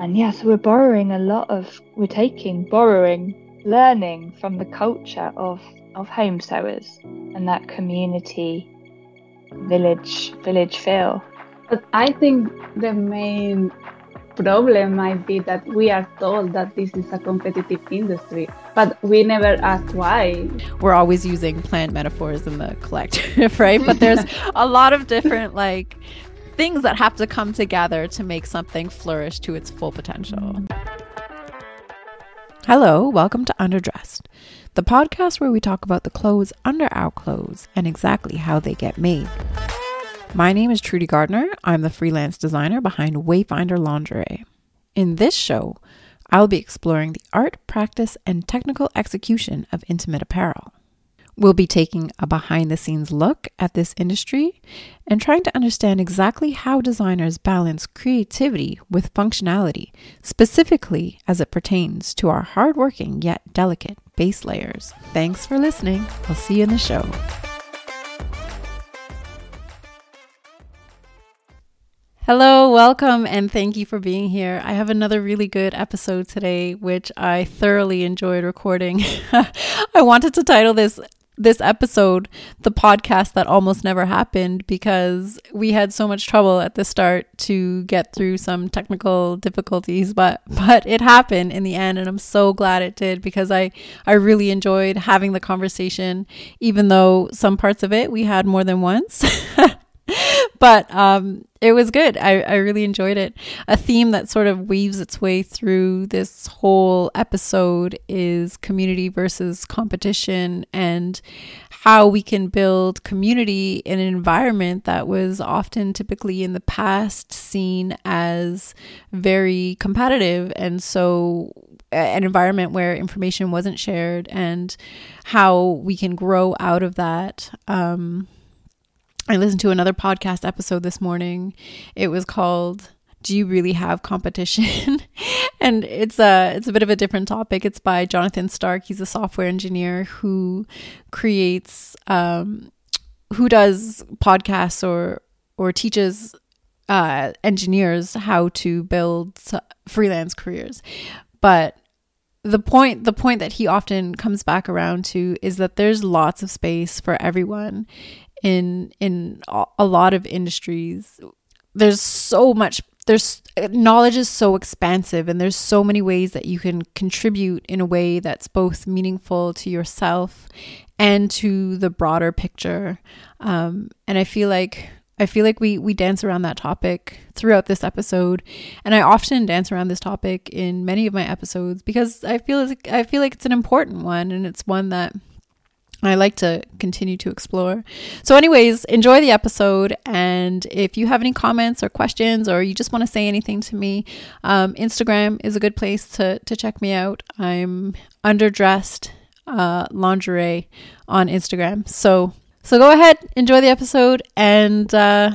And yeah, so we're borrowing a lot of, we're taking, borrowing, learning from the culture of, of home sewers and that community village village feel. But I think the main problem might be that we are told that this is a competitive industry, but we never ask why. We're always using plant metaphors in the collective, right? But there's a lot of different like things that have to come together to make something flourish to its full potential. Hello, welcome to Underdressed, the podcast where we talk about the clothes under our clothes and exactly how they get made. My name is Trudy Gardner. I'm the freelance designer behind Wayfinder Lingerie. In this show, I'll be exploring the art, practice, and technical execution of intimate apparel. We'll be taking a behind the scenes look at this industry and trying to understand exactly how designers balance creativity with functionality, specifically as it pertains to our hardworking yet delicate base layers. Thanks for listening. I'll see you in the show. Hello, welcome, and thank you for being here. I have another really good episode today, which I thoroughly enjoyed recording. I wanted to title this this episode the podcast that almost never happened because we had so much trouble at the start to get through some technical difficulties but but it happened in the end and I'm so glad it did because I I really enjoyed having the conversation even though some parts of it we had more than once but um, it was good. I, I really enjoyed it. A theme that sort of weaves its way through this whole episode is community versus competition and how we can build community in an environment that was often typically in the past seen as very competitive. And so an environment where information wasn't shared and how we can grow out of that. Um, I listened to another podcast episode this morning. It was called do you really have competition? And it's a it's a bit of a different topic. It's by jonathan stark. He's a software engineer who creates um, who does podcasts or or teaches uh, engineers how to build freelance careers. But the point the point that he often comes back around to is that there's lots of space for everyone in in a lot of industries. There's so much there's knowledge is so expansive and there's so many ways that you can contribute in a way that's both meaningful to yourself and to the broader picture. Um, and i feel like i feel like we we dance around that topic throughout this episode. And i often dance around this topic in many of my episodes because i feel like i feel like it's an important one and it's one that I like to continue to explore. So, anyways, enjoy the episode. And if you have any comments or questions, or you just want to say anything to me, um, Instagram is a good place to, to check me out. I'm underdressed uh, lingerie on Instagram. So, so go ahead, enjoy the episode, and uh,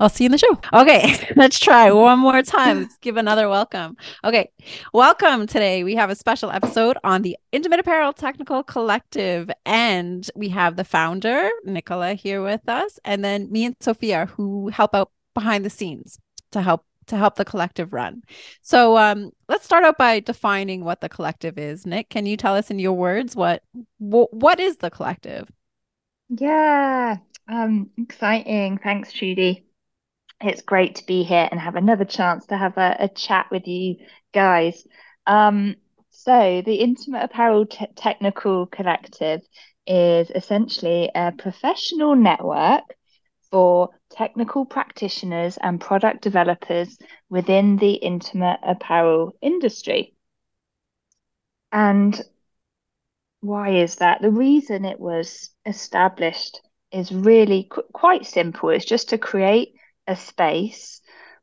I'll see you in the show. Okay, let's try one more time. Let's give another welcome. Okay, welcome today. We have a special episode on the Intimate Apparel Technical Collective, and we have the founder, Nicola, here with us, and then me and Sophia, who help out behind the scenes to help to help the collective run. So um, let's start out by defining what the collective is. Nick, can you tell us in your words what wh- what is the collective? Yeah, um, exciting. Thanks, Trudy. It's great to be here and have another chance to have a, a chat with you guys. Um, so, the Intimate Apparel Technical Collective is essentially a professional network for technical practitioners and product developers within the intimate apparel industry. And why is that? The reason it was established is really qu- quite simple. It's just to create a space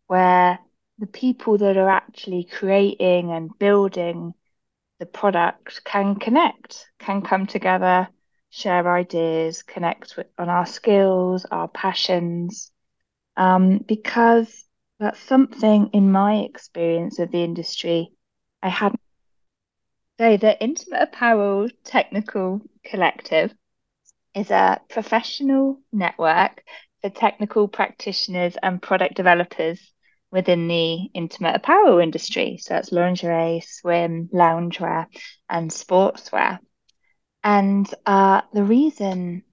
where the people that are actually creating and building the product can connect, can come together, share ideas, connect with, on our skills, our passions, um, because that's something in my experience of the industry I hadn't. So, the Intimate Apparel Technical Collective is a professional network for technical practitioners and product developers within the intimate apparel industry. So that's lingerie, swim, loungewear, and sportswear. And uh, the reason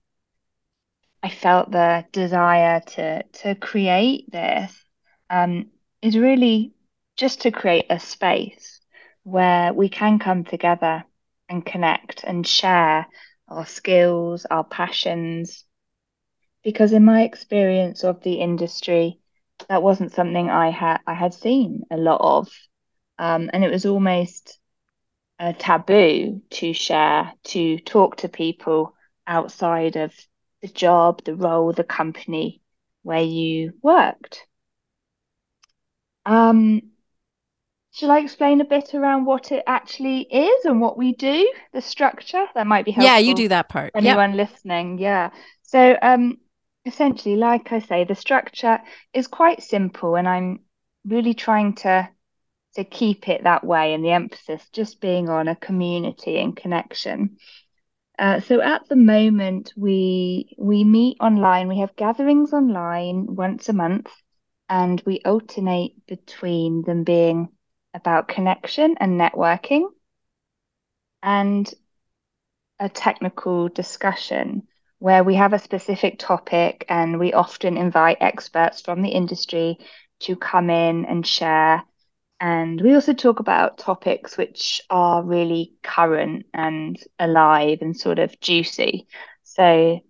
I felt the desire to to create this um, is really just to create a space where we can come together and connect and share our skills, our passions. Because in my experience of the industry, that wasn't something I had I had seen a lot of, um, and it was almost a taboo to share, to talk to people outside of the job, the role, the company where you worked. Um, Shall I explain a bit around what it actually is and what we do, the structure? That might be helpful. Yeah, you do that part. Anyone yep. listening, yeah. So, um, essentially, like I say, the structure is quite simple, and I'm really trying to to keep it that way, and the emphasis just being on a community and connection. Uh, so at the moment, we we meet online. We have gatherings online once a month, and we alternate between them being about connection and networking and a technical discussion where we have a specific topic and we often invite experts from the industry to come in and share. And we also talk about topics which are really current and alive and sort of juicy. So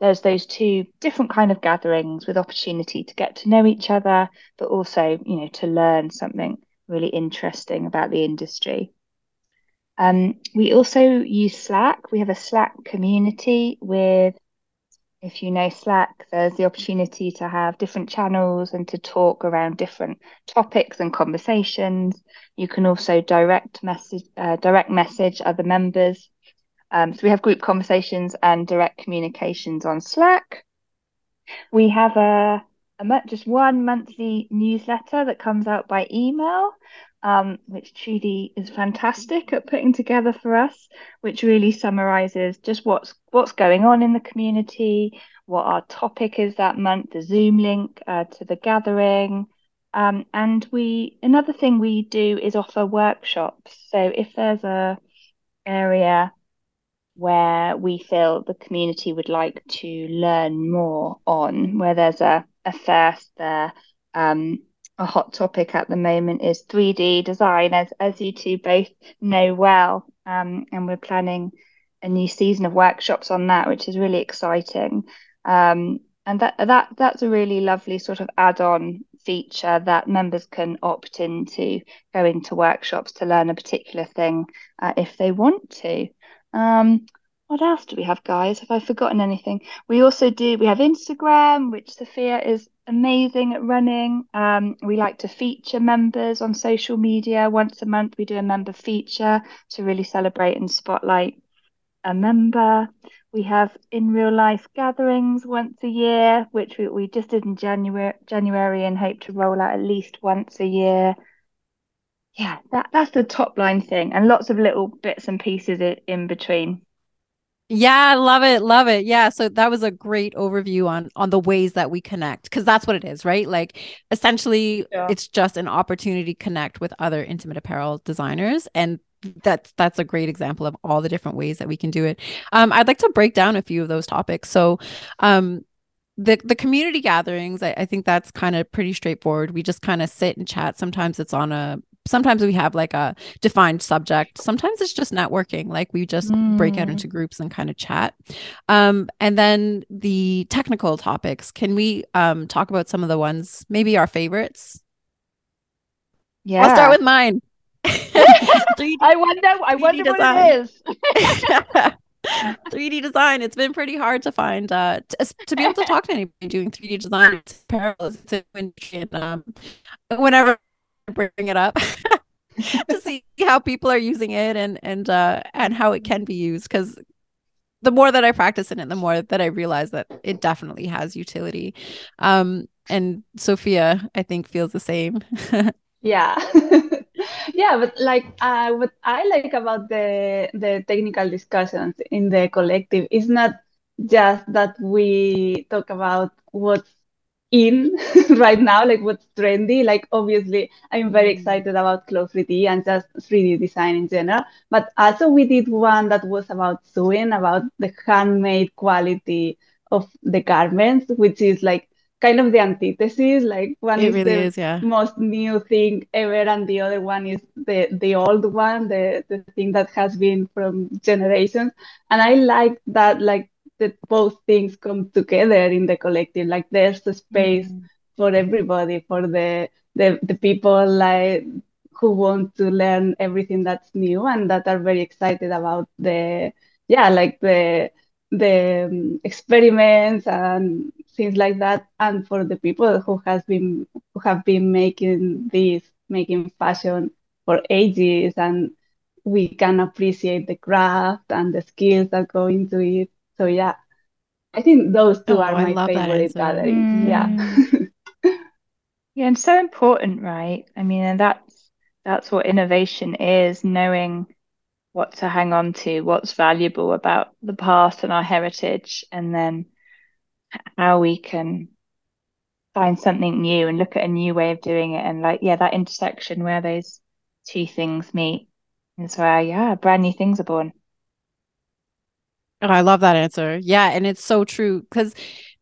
there's those two different kind of gatherings with opportunity to get to know each other, but also, you know, to learn something really interesting about the industry. Um, we also use Slack. We have a Slack community with, if you know Slack, there's the opportunity to have different channels and to talk around different topics and conversations. You can also direct message, uh, direct message other members. Um, so we have group conversations and direct communications on Slack. We have a a just one monthly newsletter that comes out by email, um, which Trudy is fantastic at putting together for us, which really summarizes just what's what's going on in the community, what our topic is that month, the Zoom link uh, to the gathering. Um, and we another thing we do is offer workshops. So if there's a area where we feel the community would like to learn more on, where there's a a first there. Um, a hot topic at the moment is 3D design, as as you two both know well, um, and we're planning a new season of workshops on that, which is really exciting. Um, and that that that's a really lovely sort of add-on feature that members can opt into going to workshops to learn a particular thing uh, if they want to. Um, what else do we have, guys? Have I forgotten anything? We also do, we have Instagram, which Sophia is amazing at running. Um, we like to feature members on social media. Once a month, we do a member feature to really celebrate and spotlight a member. We have in real life gatherings once a year, which we, we just did in January, January and hope to roll out at least once a year. Yeah, that, that's the top line thing, and lots of little bits and pieces in between. Yeah, love it, love it. Yeah, so that was a great overview on on the ways that we connect because that's what it is, right? Like essentially yeah. it's just an opportunity to connect with other intimate apparel designers and that's that's a great example of all the different ways that we can do it. Um, I'd like to break down a few of those topics. So, um, the the community gatherings, I, I think that's kind of pretty straightforward. We just kind of sit and chat. Sometimes it's on a sometimes we have like a defined subject sometimes it's just networking like we just mm. break out into mm. groups and kind of chat um, and then the technical topics can we um, talk about some of the ones maybe our favorites yeah i'll start with mine 3D, i wonder i wonder design. what it is 3D design. It's been pretty hard to find uh to, to be able to talk to anybody doing 3D design. It's parallel um, whenever bring it up to see how people are using it and and uh and how it can be used because the more that I practice in it, the more that I realize that it definitely has utility. Um, and Sophia, I think, feels the same. yeah, yeah, but like uh, what I like about the the technical discussions in the collective is not just that we talk about what's in right now, like what's trendy. Like obviously, I'm very mm. excited about Clo3D and just 3D design in general. But also we did one that was about sewing, about the handmade quality of the garments, which is like kind of the antithesis. Like one it is really the is, yeah. most new thing ever, and the other one is the the old one, the the thing that has been from generations. And I like that, like that both things come together in the collective. Like there's a space mm-hmm. for everybody, for the the the people like who want to learn everything that's new and that are very excited about the yeah like the the um, experiments and things like that and for the people who has been who have been making this making fashion for ages and we can appreciate the craft and the skills that go into it so yeah i think those two oh, are my favorite gatherings mm. yeah yeah and so important right i mean and that's that's what innovation is knowing what to hang on to, what's valuable about the past and our heritage, and then how we can find something new and look at a new way of doing it. And like, yeah, that intersection where those two things meet is where, yeah, brand new things are born. Oh, I love that answer. Yeah. And it's so true because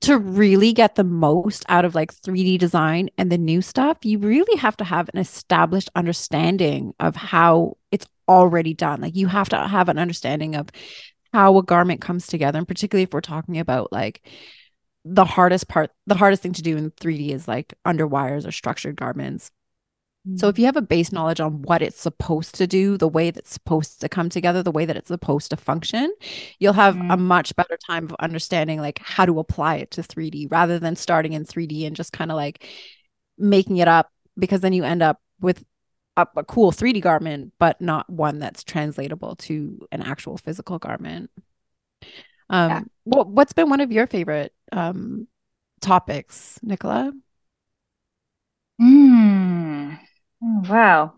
to really get the most out of like 3D design and the new stuff, you really have to have an established understanding of how it's already done. Like you have to have an understanding of how a garment comes together. And particularly if we're talking about like the hardest part, the hardest thing to do in 3D is like under wires or structured garments. So if mm. you have a base knowledge on what it's supposed to do, the way that's supposed to come together, the way that it's supposed to function, you'll have mm. a much better time of understanding like how to apply it to 3D rather than starting in 3D and just kind of like making it up because then you end up with a, a cool 3D garment but not one that's translatable to an actual physical garment. Um yeah. what what's been one of your favorite um topics, Nicola? Hmm. Oh, wow.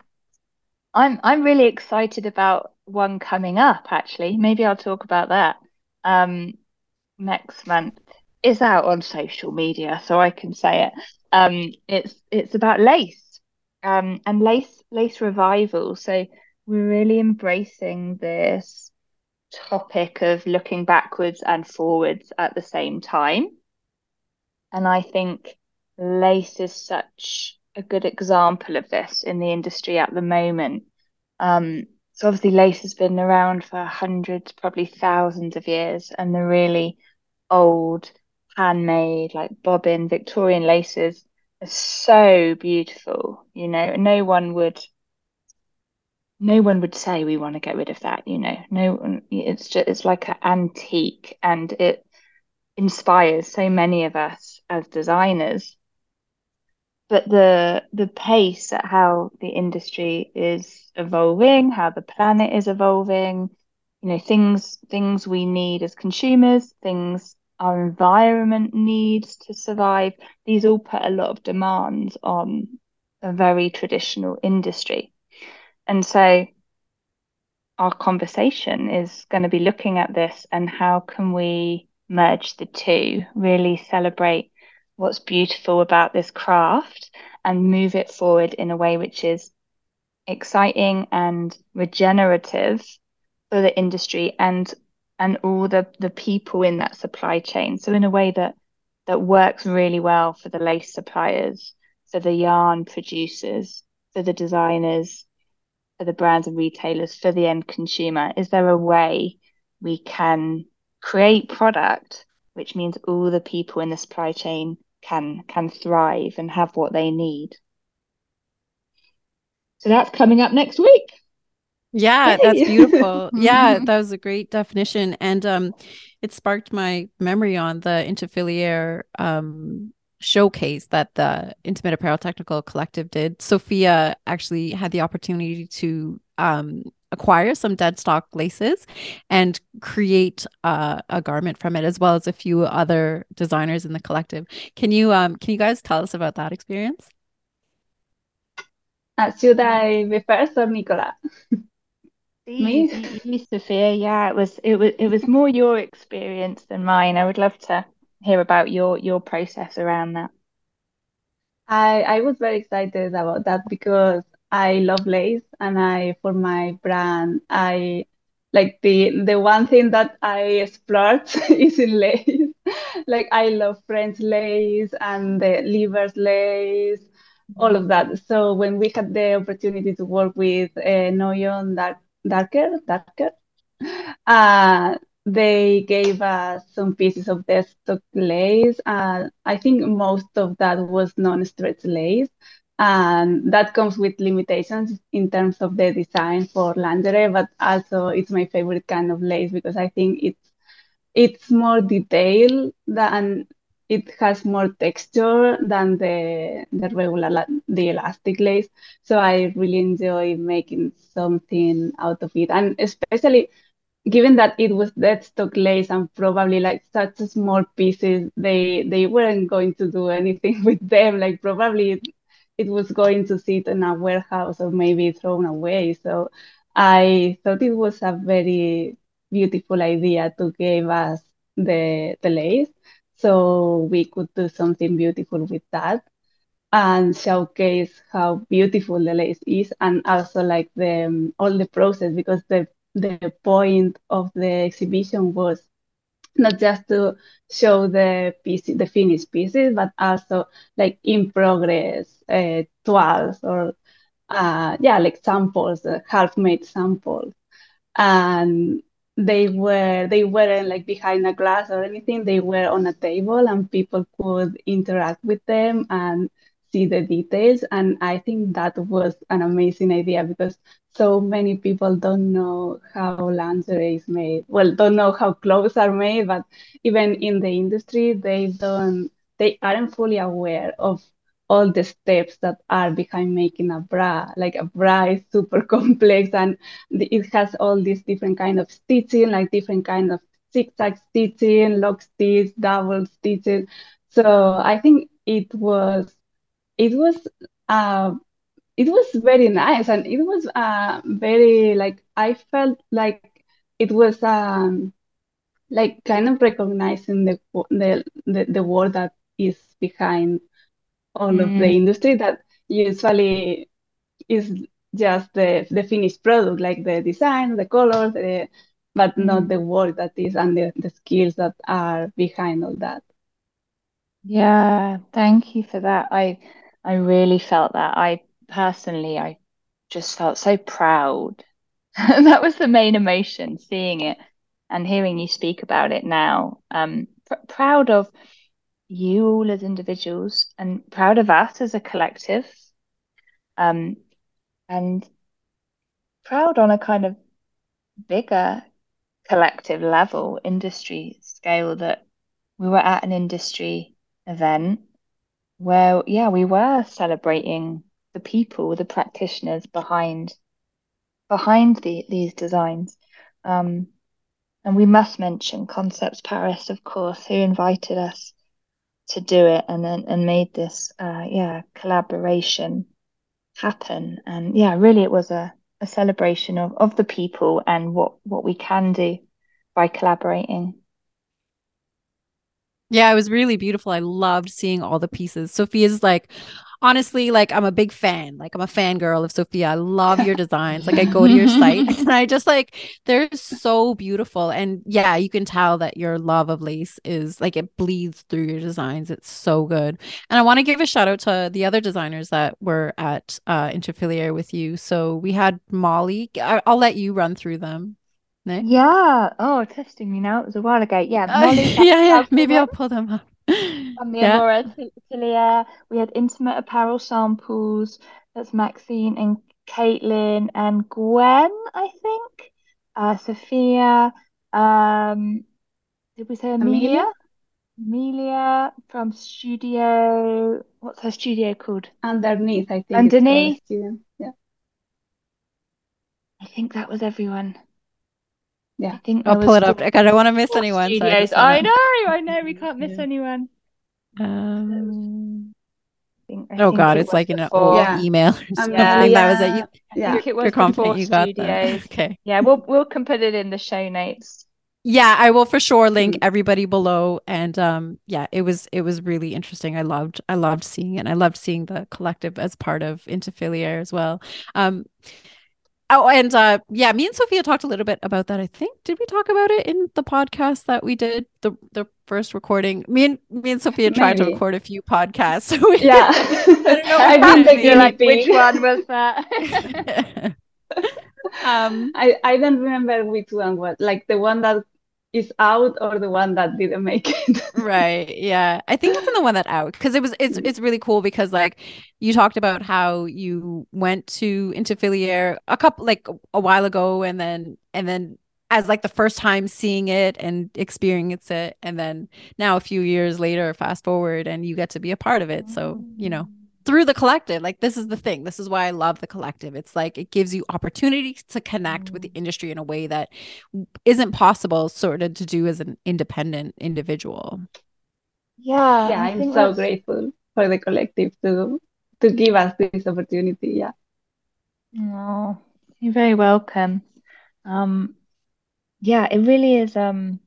I'm I'm really excited about one coming up actually. Maybe I'll talk about that. Um, next month is out on social media, so I can say it. Um, it's it's about lace. Um, and lace lace revival. So we're really embracing this topic of looking backwards and forwards at the same time. And I think lace is such a good example of this in the industry at the moment. Um, so obviously lace has been around for hundreds, probably thousands of years, and the really old handmade, like bobbin Victorian laces are so beautiful. You know, no one would no one would say we want to get rid of that you know no it's just it's like an antique and it inspires so many of us as designers but the the pace at how the industry is evolving, how the planet is evolving, you know, things things we need as consumers, things our environment needs to survive, these all put a lot of demands on a very traditional industry. And so our conversation is going to be looking at this and how can we merge the two, really celebrate what's beautiful about this craft and move it forward in a way which is exciting and regenerative for the industry and and all the the people in that supply chain. So in a way that that works really well for the lace suppliers for the yarn producers for the designers for the brands and retailers for the end consumer. Is there a way we can create product which means all the people in the supply chain can can thrive and have what they need. So that's coming up next week. Yeah, that's beautiful. yeah, that was a great definition. And um it sparked my memory on the Interfiliere um showcase that the Intimate Apparel Technical Collective did. Sophia actually had the opportunity to um acquire some dead stock laces and create uh, a garment from it as well as a few other designers in the collective. Can you um can you guys tell us about that experience? Uh, should i be first or nicola me? you, sophia yeah it was it was it was more your experience than mine. I would love to hear about your your process around that. I I was very excited about that because I love lace and I for my brand I like the the one thing that I splurge is in lace. Like I love French lace and the Leavers lace, all of that. So when we had the opportunity to work with uh, Noyon Dark Darker Darker, uh, they gave us some pieces of deadstock lace. Uh, I think most of that was non-stretch lace. And that comes with limitations in terms of the design for lingerie, but also it's my favorite kind of lace because I think it's it's more detailed than it has more texture than the the regular the elastic lace. So I really enjoy making something out of it, and especially given that it was deadstock lace and probably like such small pieces, they they weren't going to do anything with them. Like probably it, was going to sit in a warehouse or maybe thrown away. So I thought it was a very beautiful idea to give us the the lace so we could do something beautiful with that and showcase how beautiful the lace is and also like the um, all the process because the the point of the exhibition was not just to show the piece, the finished pieces, but also like in progress uh, toiles or uh, yeah, like samples, uh, half-made samples, and they were they weren't like behind a glass or anything. They were on a table, and people could interact with them and see the details. And I think that was an amazing idea because so many people don't know how lingerie is made. Well, don't know how clothes are made, but even in the industry, they don't, they aren't fully aware of all the steps that are behind making a bra. Like a bra is super complex and it has all these different kind of stitching, like different kind of zigzag stitching, lock stitch, double stitching. So I think it was, it was, uh, it was very nice and it was uh, very like I felt like it was um like kind of recognizing the the the, the work that is behind all of the Mm. industry that usually is just the the finished product like the design the colors the, but not Mm. the work that is and the, the skills that are behind all that Yeah, thank you for that. I I really felt that. I personally I just felt so proud. That was the main emotion, seeing it and hearing you speak about it now. Um, pr proud of you all as individuals and proud of us as a collective. Um, and proud on a kind of bigger collective level, industry scale that we were at an industry event where, yeah, we were celebrating the people, the practitioners behind behind the, these designs. Um, and we must mention Concepts Paris, of course, who invited us to do it and then and made this uh, yeah collaboration happen. And yeah, really, it was a, a celebration of, of the people and what what we can do by collaborating. Yeah, it was really beautiful. I loved seeing all the pieces. Sophia's like, honestly, like I'm a big fan. Like I'm a fangirl of Sophia. I love your designs. Like I go to your site and I just like they're so beautiful. And yeah, you can tell that your love of lace is like it bleeds through your designs. It's so good. And I want to give a shout out to the other designers that were at uh Interfiliere with you. So we had Molly. I- I'll let you run through them. Nick? Yeah. Oh, testing me now. It was a while ago. Yeah, Uh, yeah, yeah. Maybe I'll pull them up. And Yeah. Miyamura Atelier. We had intimate apparel samples. That's Maxine and Caitlin and Gwen, I think. Uh, Sophia. Um, did we say Amelia Amelia? Amelia from Studio. What's her studio called? underneath I think Underneath. yeah I think that was everyone. Yeah. I think I'll pull it up. I don't want to miss anyone, so I studios. I want know, I know. We can't miss to. anyone. Um, I think I oh God, it's was like in an old yeah. email or something. That was it. You, Amelia I yeah. think it you're confident you got that. Okay. Yeah, we'll we'll can put it in the show notes. yeah i will for sure link everybody below. And um yeah it was it was really interesting. I loved i loved seeing it. I loved seeing the collective as part of Interfiliere as well. Um oh and uh yeah me and sophia talked a little bit about that i think did we talk about it in the podcast that we did the the first recording me and me and sophia tried Maybe. to record a few podcasts so we, Yeah. I I don't know think you're like, guinea which one was that? um I, I don't remember which one was like the one that is out or the one that didn't make it. right yeah. I think it's in the one that out because it was it's mm. it's really cool because like you talked about how you went to into Interfiliere a couple like a while ago and then and then as like the first time seeing it and experiencing it and then now a few years later fast forward and you get to be a part of it so you know mm. Through the collective like this is the thing this is why i love the collective it's like it gives you opportunities to connect with the industry in a way that isn't possible sort of to do as an independent individual Yeah, Yeah, I I'm so that's- grateful for the collective to to give us this opportunity. Yeah. Oh, you're very welcome. Um, yeah, it really is um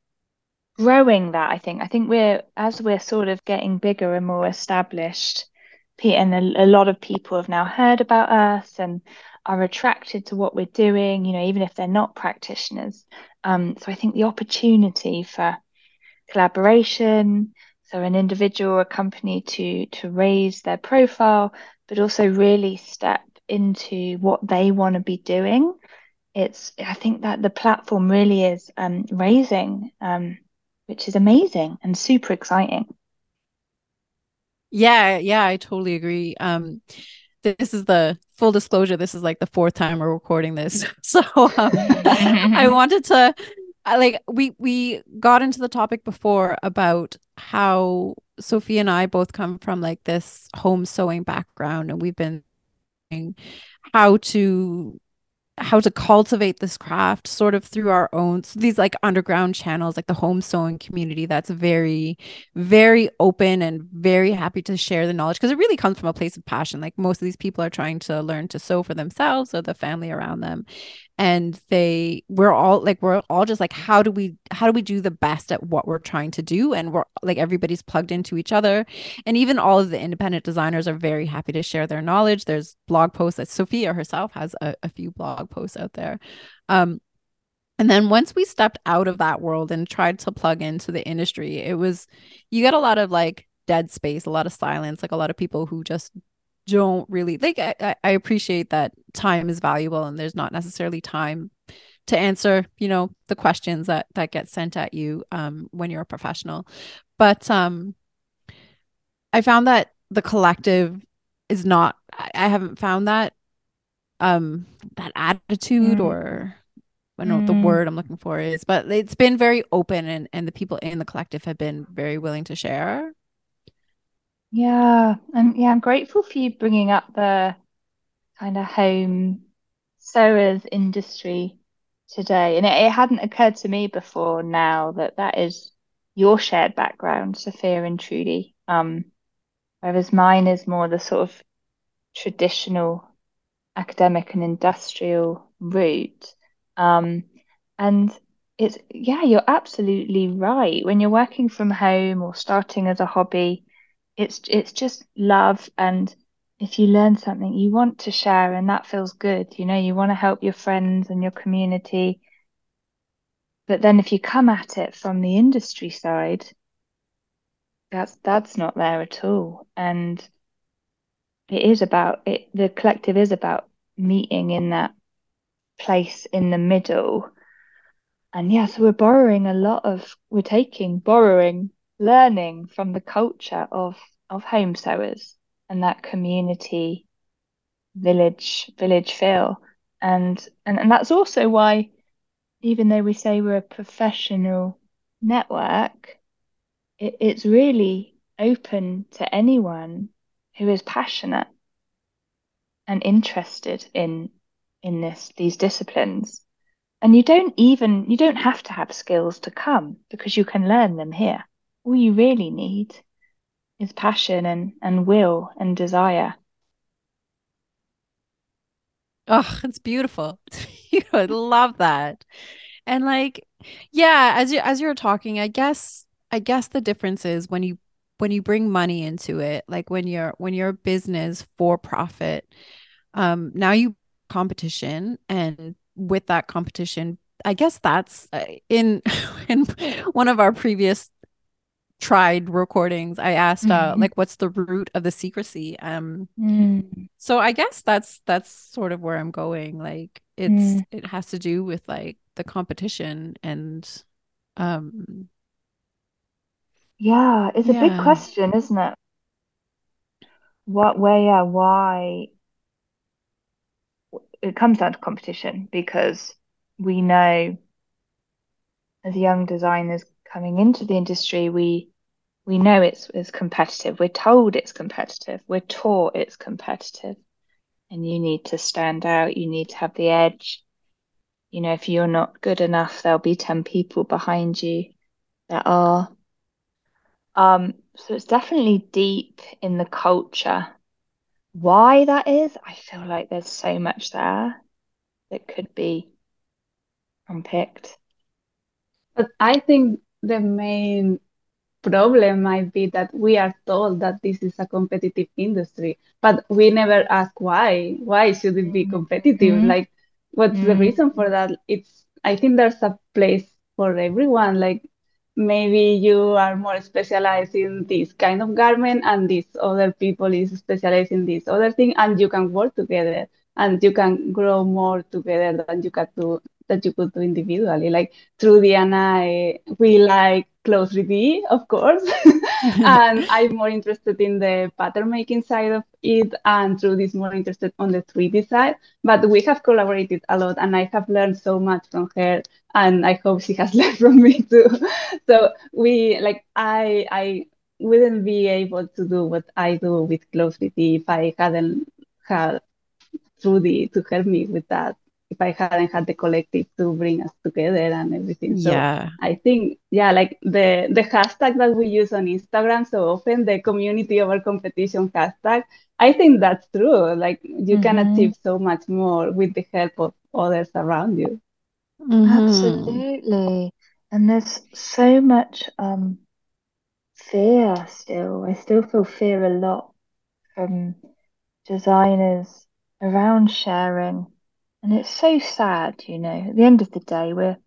growing that, I think. I think we're as we're sort of getting bigger and more established, Pete, and a, a lot of people have now heard about us and are attracted to what we're doing, you know, even if they're not practitioners. Um, so I think the opportunity for collaboration, so an individual or a company to to raise their profile, but also really step into what they want to be doing. It's I think that the platform really is um, raising, um, which is amazing and super exciting. Yeah, yeah, I totally agree. Um, this is the full disclosure. This is like the fourth time we're recording this, so um, I wanted to, I like we we got into the topic before about how Sophie and I both come from like this home sewing background, and we've been how to how to cultivate this craft sort of through our own so these like underground channels like the home sewing community that's very very open and very happy to share the knowledge because it really comes from a place of passion. Like most of these people are trying to learn to sew for themselves or the family around them. And they we're all like we're all just like how do we how do we do the best at what we're trying to do? And we're like everybody's plugged into each other. And even all of the independent designers are very happy to share their knowledge. There's blog posts that sophia herself has a, a few blog posts out there. Um and then once we stepped out of that world and tried to plug into the industry it was you get a lot of like dead space a lot of silence like a lot of people who just don't really like I, I appreciate that time is valuable and there's not necessarily time to answer you know the questions that that get sent at you um when you're a professional. But um i found that the collective is not I haven't found that um that attitude Mm. or I don't know what the Mm. word I'm looking for is, but it's been very open and, and the people in the collective have been very willing to share. Yeah, and yeah, I'm grateful for you bringing up the kind of home sewers industry today. And it, it hadn't occurred to me before now that that is your shared background, Sophia and Trudy. Um, whereas mine is more the sort of traditional academic and industrial route. Um, and it's, yeah, you're absolutely right. When you're working from home or starting as a hobby, it's it's just love and if you learn something you want to share and that feels good you know you want to help your friends and your community but then if you come at it from the industry side that's that's not there at all and it is about it the collective is about meeting in that place in the middle. And yeah so we're borrowing a lot of we're taking borrowing learning from the culture of of home sewers and that community village village feel. And and, and that's also why even though we say we're a professional network it, it's really open to anyone who is passionate and interested in in this these disciplines and you don't even you don't have to have skills to come because you can learn them here all you really need is passion and, and will and desire. Oh, it's beautiful. you I love that. And like Yeah, as you as you're talking, I guess I guess the difference is when you when you bring money into it, like when you're when you're a business for profit, um, now you competition, and with that competition, I guess that's uh, in in one of our previous tried recordings i asked uh Mhm. like what's the root of the secrecy um Mm, so i guess that's that's sort of where i'm going like it's mm. it has to do with like the competition and um Yeah, it's a big yeah question, isn't it? What, where, yeah, why? It comes down to competition because we know as young designers coming into the industry, we we know it's it's competitive. We're told it's competitive. We're taught it's competitive, and you need to stand out. You need to have the edge. You know, if you're not good enough, there'll be 10 people behind you that are. Um, so it's definitely deep in the culture. Why that is, I feel like there's so much there that could be unpicked. But I think the main problem might be that we are told that this is a competitive industry, but we never ask why. Why should it be competitive? Mm-hmm. Like, what's the reason Mm-hmm. for that? It's, I think there's a place for everyone. Like, maybe you are more specialized in this kind of garment, and this other people is specialized in this other thing, and you can work together and you can grow more together than you can do that you could do individually. Like Trudy and I, we like Clo3D, of course. and I'm more interested in the pattern making side of it, and Trudy is more interested on the 3D side. But we have collaborated a lot, and I have learned so much from her, and I hope she has learned from me too. so we like I I wouldn't be able to do what I do with Clo3D if I hadn't had Trudy to help me with that if I hadn't had the collective to bring us together and everything. So yeah I think, yeah, like the the hashtag that we use on Instagram so often, the community over competition hashtag, I think that's true. Like you can Mm-hmm. achieve so much more with the help of others around you. hmm Absolutely. And there's so much um fear still. I still feel fear a lot from designers around sharing. And it's so sad, you know. At the end of the day, we're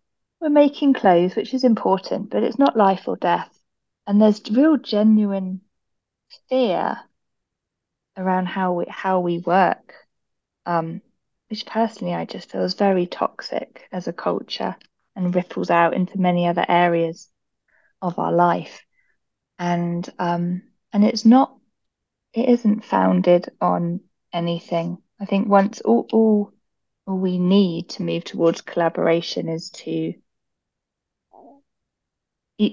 we're making clothes, which is important, but it's not life or death. And there's real genuine fear around how we how we work. Um, which personally I just feel is very toxic as a culture and ripples out into many other areas of our life. And um, and it's not it isn't founded on anything. I think once all, all all we need to move towards collaboration is to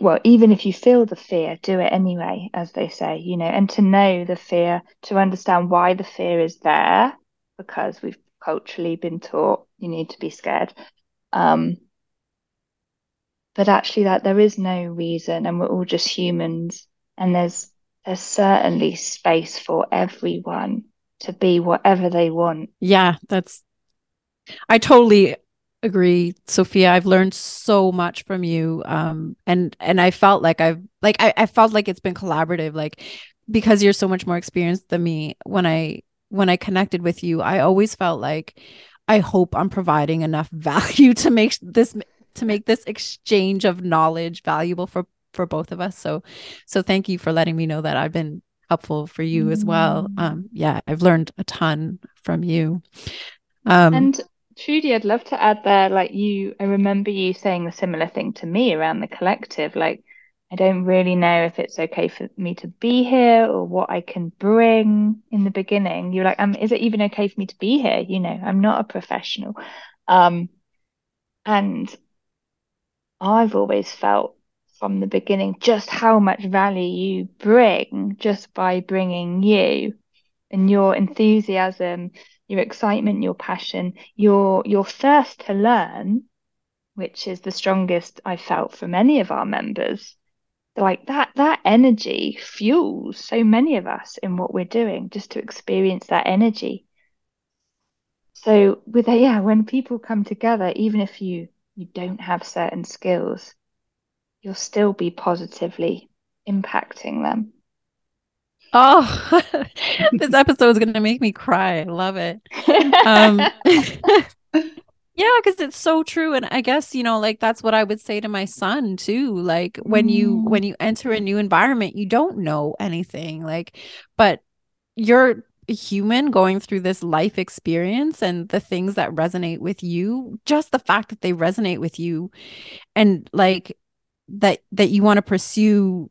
well, even if you feel the fear, do it anyway, as they say, you know, and to know the fear, to understand why the fear is there, because we've culturally been taught you need to be scared. Um, but actually that there is no reason and we're all just humans and there's there's certainly space for everyone to be whatever they want. yeah that's i totally agree sophia. I've learned so much from you um and and i felt like i've like I, I felt like it's been collaborative like because you're so much more experienced than me. When i when i connected with you i always felt like i hope i'm providing enough value to make this to make this exchange of knowledge valuable for for both of us. So so thank you for letting me know that i've been helpful for you as well. Mm. um yeah i've learned a ton from you. Um And Trudy, I'd love to add there, like you, I remember you saying a similar thing to me around the collective. Like, I don't really know if it's okay for me to be here or what I can bring in the beginning. You're like, um, is it even okay for me to be here? You know, I'm not a professional. Um, and I've always felt from the beginning just how much value you bring just by bringing you and your enthusiasm, your excitement, your passion, your your thirst to learn, which is the strongest I felt from any of our members. Like that that energy fuels so many of us in what we're doing, just to experience that energy. So with a, yeah, when people come together, even if you you don't have certain skills, you'll still be positively impacting them. Oh, this episode is going to make me cry. I love it. Um, yeah, because it's so true. And I guess, you know, like that's what I would say to my son too. Like when you when mm. you enter a new environment, you don't know anything. Like, but you're a human going through this life experience and the things that resonate with you, just the fact that they resonate with you and like that that you want to pursue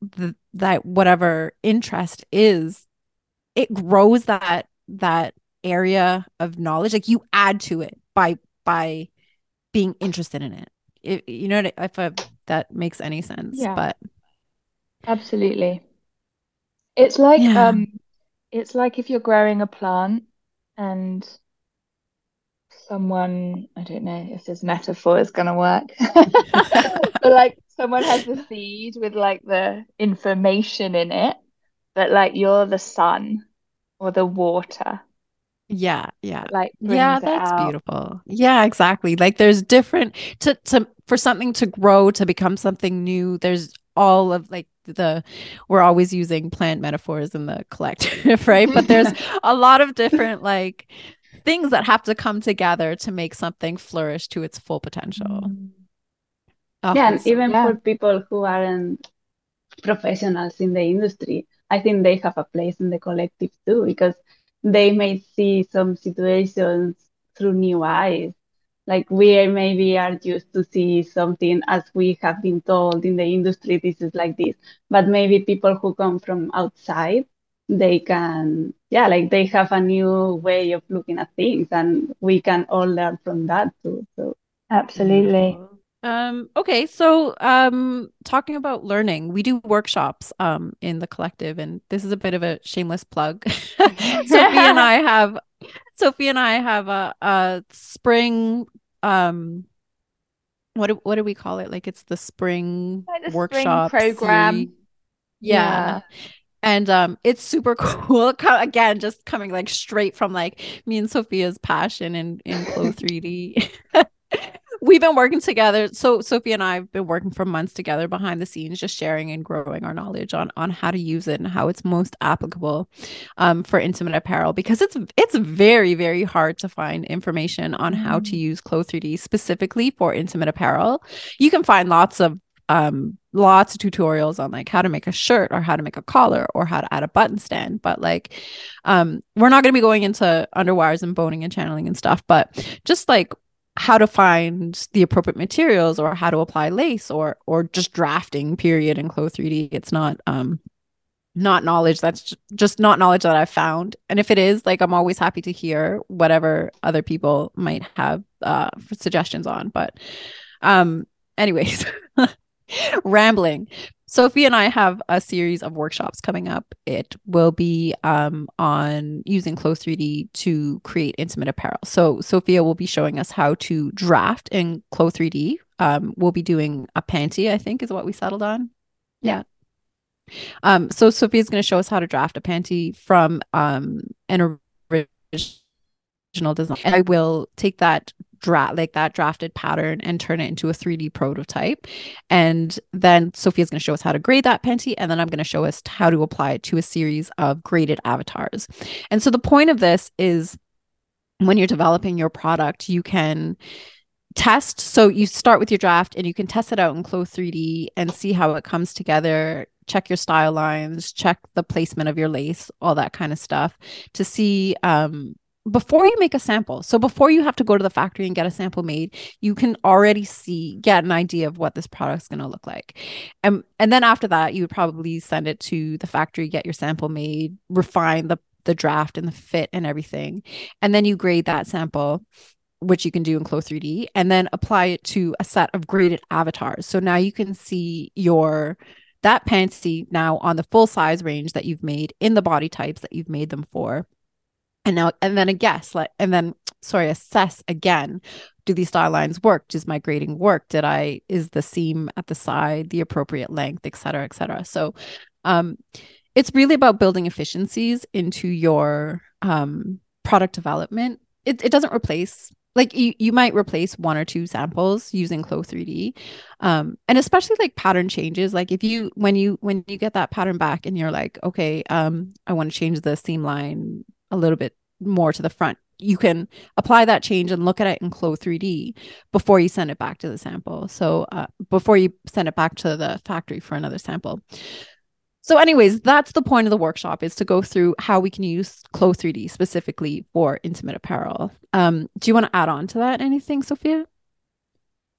the, that whatever interest is it grows that that area of knowledge like you add to it by by being interested in it, it you know if I, that makes any sense yeah. but absolutely it's like yeah. um it's like if you're growing a plant and someone I don't know if this metaphor is going to work but like someone has the seed with like the information in it, but like you're the sun or the water. Yeah, yeah. Like yeah, that's beautiful. Yeah, exactly. Like there's different to to for something to grow to become something new, there's all of like the we're always using plant metaphors in the collective, right? But there's a lot of different like things that have to come together to make something flourish to its full potential. Mm. Mm yeah, and even yeah. for people who aren't professionals in the industry, I think they have a place in the collective too, because they may see some situations through new eyes. Like we maybe are used to see something as we have been told in the industry, this is like this. But maybe people who come from outside, they can, yeah, like they have a new way of looking at things, and we can all learn from that too. So absolutely. Um, okay, so um, talking about learning, we do workshops um, in the collective, and this is a bit of a shameless plug. Sophie and I have Sophie and I have a, a spring um what do, what do we call it? Like it's the spring like workshop spring program. Yeah. yeah. And um it's super cool. Again, just coming like straight from like me and Sophia's passion in in Clo 3D we've been working together. So Sophie and I have been working for months together behind the scenes, just sharing and growing our knowledge on on how to use it and how it's most applicable um, for intimate apparel because it's it's very very hard to find information on mm-hmm. how to mm. use Clo 3D specifically for intimate apparel. You can find lots of um lots of tutorials on like how to make a shirt or how to make a collar or how to add a button stand but like um we're not going to be going into underwires and boning and channeling and stuff but just like how to find the appropriate materials or how to apply lace or or just drafting period in Clo 3D. It's not um not knowledge that's just not knowledge that I've found. And if it is, like I'm always happy to hear whatever other people might have uh suggestions on. But um anyways, rambling. Sophie and I have a series of workshops coming up. It will be um, on using Clo 3D to create intimate apparel. So Sophia will be showing us how to draft in Clo 3D. Um, we'll be doing a panty, I think, is what we settled on. Yeah. Um, so Sophia's going to show us how to draft a panty from um, an original design. And I will take that draft like that drafted pattern and turn it into a 3D prototype. And then Sophia's going to show us how to grade that panty. And then I'm going to show us how to apply it to a series of graded avatars. And so the point of this is when you're developing your product, you can test. So you start with your draft and you can test it out in Clo 3D and see how it comes together. Check your style lines, check the placement of your lace, all that kind of stuff to see um, before you make a sample so before you have to go to the factory and get a sample made you can already see get an idea of what this product's going to look like. And and then after that you would probably send it to the factory get your sample made refine the the draft and the fit and everything and then you grade that sample which you can do in Clo 3D and then apply it to a set of graded avatars. So now you can see your that panty now on the full size range that you've made in the body types that you've made them for and now and then a guess like and then sorry assess again do these style lines work does my grading work did i is the seam at the side the appropriate length et cetera et cetera so um it's really about building efficiencies into your um product development it, it doesn't replace like you, you might replace one or two samples using Clo 3D. Um, and especially like pattern changes. Like if you when you when you get that pattern back and you're like, okay, um, I want to change the seam line a little bit more to the front, you can apply that change and look at it in Clo 3D before you send it back to the sample. So uh, before you send it back to the factory for another sample. So, anyways, that's the point of the workshop is to go through how we can use Clo 3D specifically for intimate apparel. Um, do you want to add on to that anything, Sophia?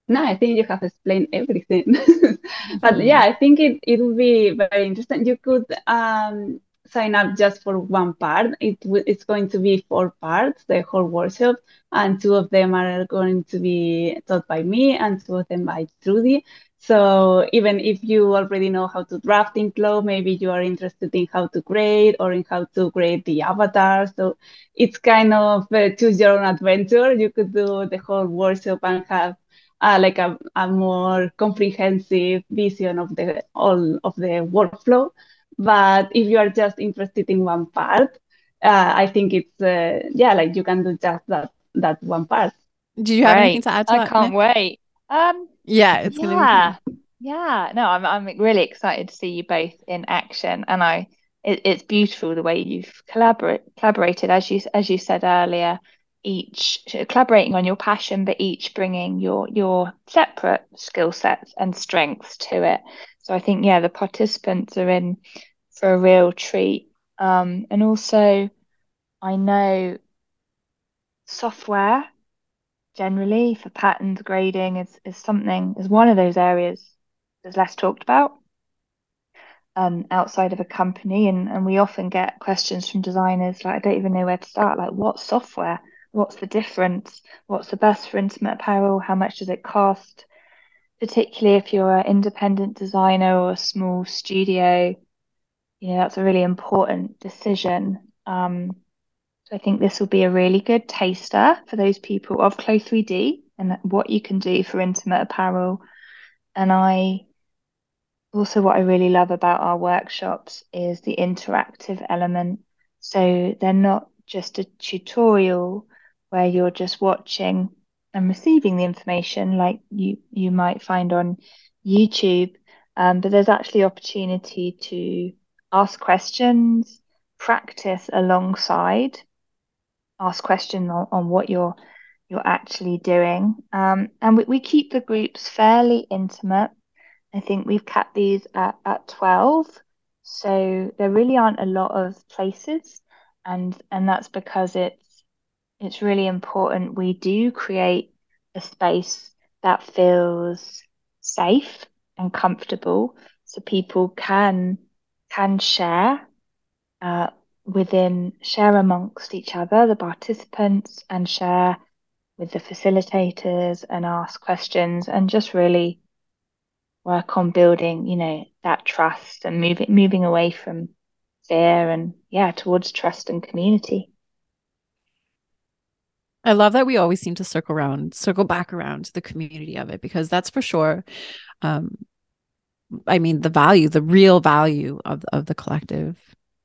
No, I think you have explained everything. but mm-hmm. yeah, I think it, it will be very interesting. You could um, sign up just for one part. It it's going to be four parts, the whole workshop, and two of them are going to be taught by me and two of them by Trudy. So even if you already know how to draft in Clo, maybe you are interested in how to grade or in how to grade the avatar. So it's kind of uh, choose your own adventure. You could do the whole workshop and have uh, like a, a more comprehensive vision of the all of the workflow. But if you are just interested in one part, uh, I think it's uh, yeah, like you can do just that that one part. Do you have right. anything to add to I that? Can't Nick? wait. Um, yeah, it's gonna yeah, be yeah. No, I'm I'm really excited to see you both in action, and I it, it's beautiful the way you've collaborate collaborated as you as you said earlier. Each collaborating on your passion, but each bringing your your separate skill sets and strengths to it. So I think yeah, the participants are in for a real treat. Um, and also, I know software generally for patterns grading is, is something is one of those areas that's less talked about um, outside of a company. And, and we often get questions from designers like I don't even know where to start. Like what software? What's the difference? What's the best for intimate apparel? How much does it cost? Particularly if you're an independent designer or a small studio know that's a really important decision um, so I think this will be a really good taster for those people of Clo 3D and what you can do for intimate apparel. And I also what I really love about our workshops is the interactive element. So they're not just a tutorial where you're just watching and receiving the information like you you might find on YouTube, um, but there's actually opportunity to ask questions, practice alongside ask questions on, on what you're you're actually doing. Um, and we, we keep the groups fairly intimate. I think we've kept these at, at 12. So there really aren't a lot of places. And and that's because it's it's really important we do create a space that feels safe and comfortable so people can can share uh, within share amongst each other, the participants, and share with the facilitators and ask questions and just really work on building, you know, that trust and moving moving away from fear and yeah, towards trust and community. I love that we always seem to circle around, circle back around the community of it because that's for sure. Um, I mean, the value, the real value of of the collective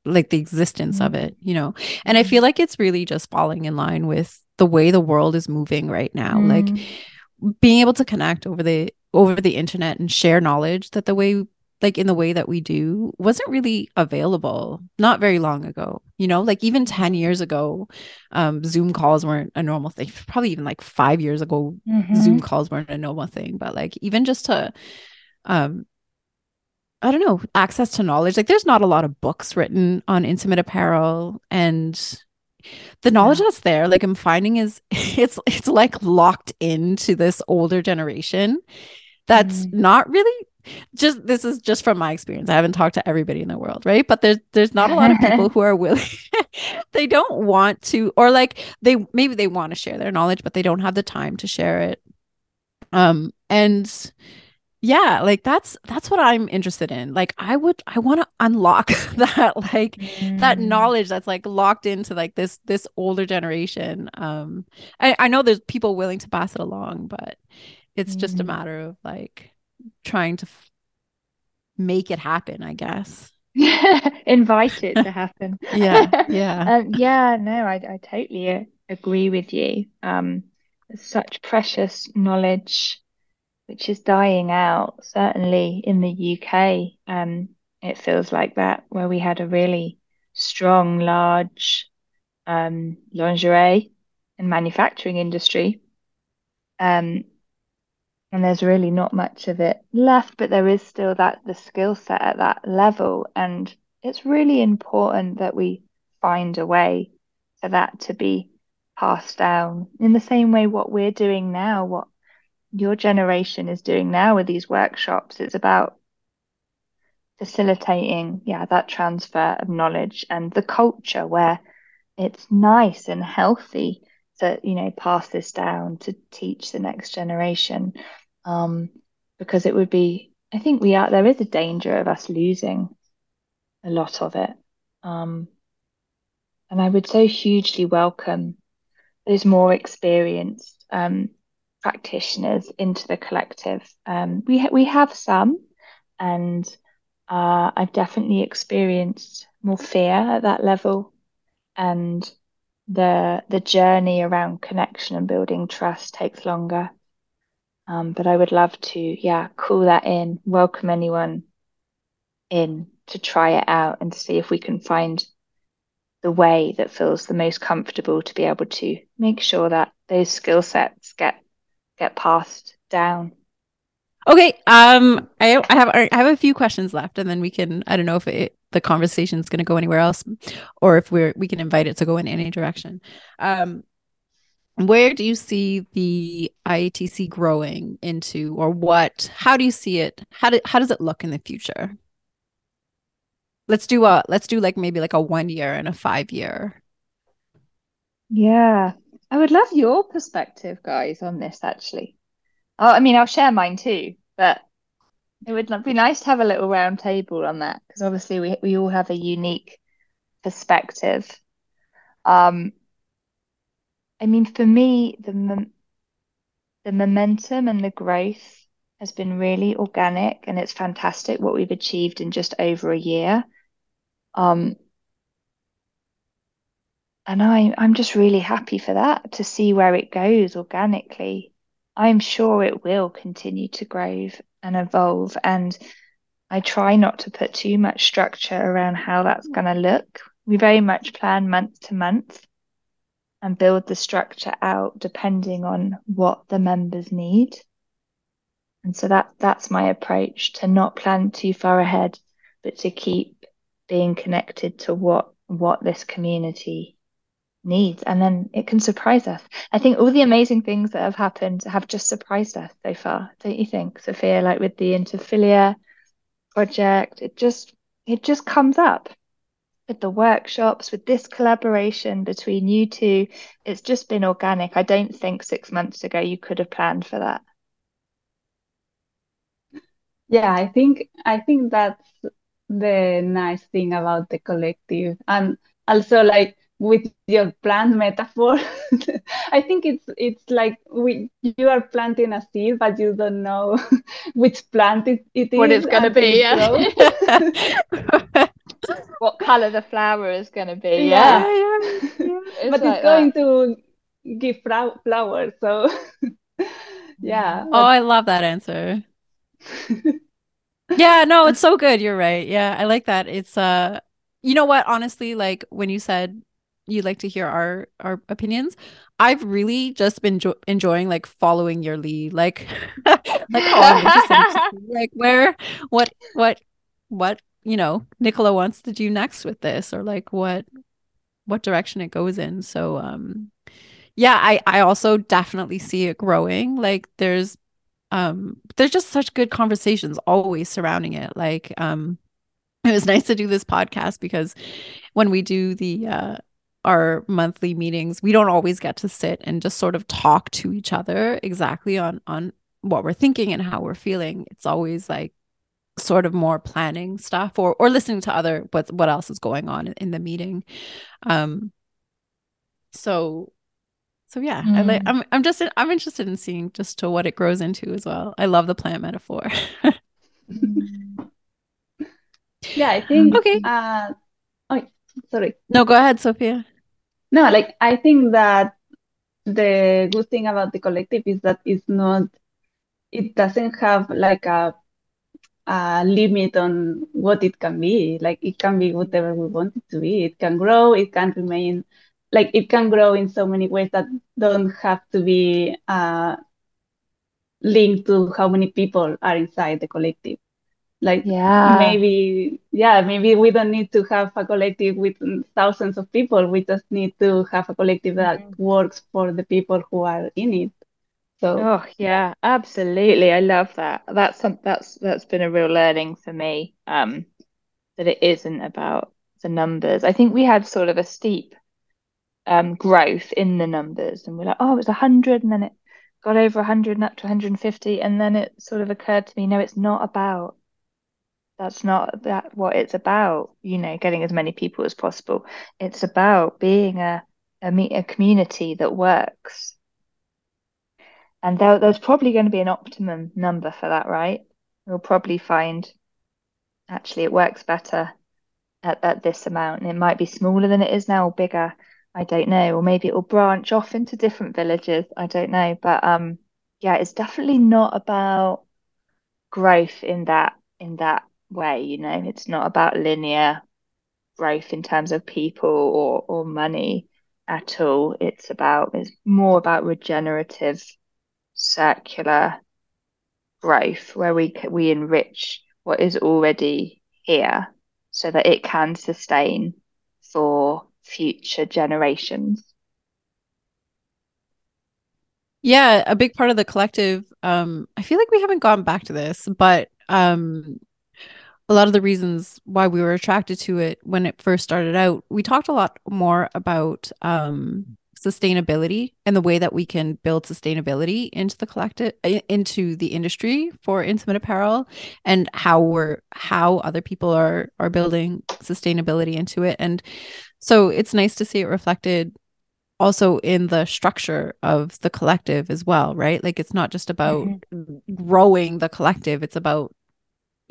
like the existence mm-hmm. of it, you know. And I feel like it's really just falling in line with the way the world is moving right now. Mm-hmm. Like being able to connect over the over the internet and share knowledge that the way like in the way that we do wasn't really available not very long ago you know like even 10 years ago um, zoom calls weren't a normal thing probably even like 5 years ago mm-hmm. zoom calls weren't a normal thing but like even just to um I don't know, access to knowledge. Like there's not a lot of books written on intimate apparel and the knowledge yeah. that's there, like I'm finding is it's it's like locked into this older generation that's mm. not really just this is just from my experience. I haven't talked to everybody in the world, right? But there's there's not a lot of people who are willing they don't want to or like they maybe they want to share their knowledge, but they don't have the time to share it. Um and yeah like that's that's what i'm interested in like i would i want to unlock that like mm. that knowledge that's like locked into like this this older generation um i, I know there's people willing to pass it along but it's mm. just a mm. matter of like trying to f- make it happen i guess invite it to happen yeah yeah um, yeah no I, I totally agree with you um such precious knowledge which is dying out, certainly in the UK. Um, it feels like that, where we had a really strong, large um, lingerie and manufacturing industry. Um, and there's really not much of it left, but there is still that the skill set at that level. And it's really important that we find a way for that to be passed down in the same way what we're doing now, what your generation is doing now with these workshops. It's about facilitating, yeah, that transfer of knowledge and the culture where it's nice and healthy to, you know, pass this down to teach the next generation um, because it would be, I think we are, there is a danger of us losing a lot of it. Um, and I would so hugely welcome those more experienced um, practitioners into the collective. Um, we ha- we have some, and uh, I've definitely experienced more fear at that level, and the the journey around connection and building trust takes longer. Um, but I would love to, yeah, call that in, welcome anyone in to try it out and see if we can find the way that feels the most comfortable to be able to make sure that those skill sets get get passed down. Okay, um, I I have I have a few questions left, and then we can I don't know if it, the conversation is going to go anywhere else, or if we're we can invite it to go in any direction. Um, where do you see the IATC growing into or what how do you see it how do, how does it look in the future let's do a let's do like maybe like a one year and a five year yeah i would love your perspective guys on this actually oh, i mean i'll share mine too but it would be nice to have a little round table on that because obviously we, we all have a unique perspective um I mean, for me, the the momentum and the growth has been really organic, and it's fantastic what we've achieved in just over a year. Um, and I I'm just really happy for that to see where it goes organically. I'm sure it will continue to grow and evolve, and I try not to put too much structure around how that's mm. going to look. We very much plan month to month and build the structure out depending on what the members need. And so that that's my approach to not plan too far ahead, but to keep being connected to what what this community needs. And then it can surprise us. I think all the amazing things that have happened have just surprised us so far, don't you think, Sophia? Like with the Interfiliere project, it just it just comes up with the workshops, with this collaboration between you two, it's just been organic. I don't think six months ago you could have planned for that. Yeah, I think I think that's the nice thing about the collective. And also like with your plant metaphor, I think it's it's like we you are planting a seed, but you don't know which plant it, it what is it's gonna be, yeah. what color the flower is going to be. Yeah, yeah, yeah. yeah. but like it's going that. to give flowers. So, yeah. Oh, I love that answer. yeah, no, it's so good. You're right. Yeah, I like that. It's uh, you know what? Honestly, like when you said you'd like to hear our our opinions, I've really just been jo- enjoying like following your lead, like like oh, like where what what what you know Nicola wants to do next with this or like what what direction it goes in. So um yeah, I I also definitely see it growing. Like there's um there's just such good conversations always surrounding it. Like um it was nice to do this podcast because when we do the uh our monthly meetings, we don't always get to sit and just sort of talk to each other exactly on on what we're thinking and how we're feeling. It's always like sort of more planning stuff or or listening to other what what else is going on in, in the meeting. Um so so yeah mm. i like i'm i'm just i'm interested in seeing just to what it grows into as well. I love the plant metaphor. Yeah i think okay. uh oh sorry. No go ahead sophia no like i think that the good thing about the collective is that it's not it doesn't have like a a limit on what it can be. Like it can be whatever we want it to be. It can grow, it can remain like it can grow in so many ways that don't have to be uh, linked to how many people are inside the collective. Like Yeah. maybe, yeah, maybe we don't need to have a collective with thousands of people. We just need to have a collective that Mhm. works for the people who are in it. So Oh yeah, absolutely. I love that. That's some that's that's been a real learning for me. Um, that it isn't about the numbers. I think we had sort of a steep um growth in the numbers, and we're like, oh, it was a hundred, and then it got over a hundred and up to 150, and then it sort of occurred to me, no, it's not about that's not that what it's about, you know, getting as many people as possible. It's about being a a, a community that works. And there, there's probably going to be an optimum number for that, right? We'll probably find actually it works better at, at this amount. And it might be smaller than it is now or bigger. I don't know. Or maybe it will branch off into different villages. I don't know. But um yeah, it's definitely not about growth in that in that way, you know. It's not about linear growth in terms of people or or money at all. It's about it's more about regenerative circular growth where we we enrich what is already here so that it can sustain for future generations. Yeah, a big part of the collective, um, I feel like we haven't gone back to this, but um, a lot of the reasons why we were attracted to it when it first started out, we talked a lot more about um, sustainability and the way that we can build sustainability into the collective into the industry for intimate apparel and how we're how other people are are building sustainability into it and so it's nice to see it reflected also in the structure of the collective as well right like it's not just about Mm-hmm. growing the collective it's about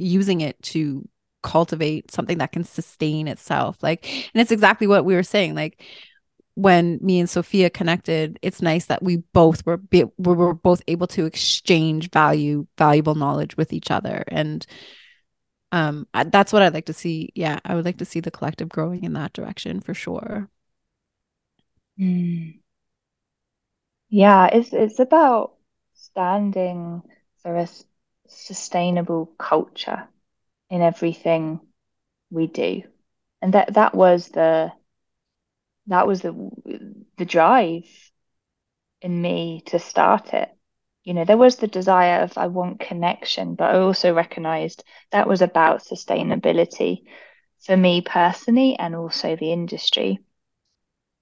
using it to cultivate something that can sustain itself like and it's exactly what we were saying like when me and Sophia connected, it's nice that we both were we were both able to exchange value, valuable knowledge with each other, and um, that's what I'd like to see. Yeah, I would like to see the collective growing in that direction for sure. Mm. Yeah, it's it's about standing for a s- sustainable culture in everything we do. And that that was the that was the the drive in me to start it. You know, there was the desire of I want connection, but I also recognized that was about sustainability for me personally and also the industry.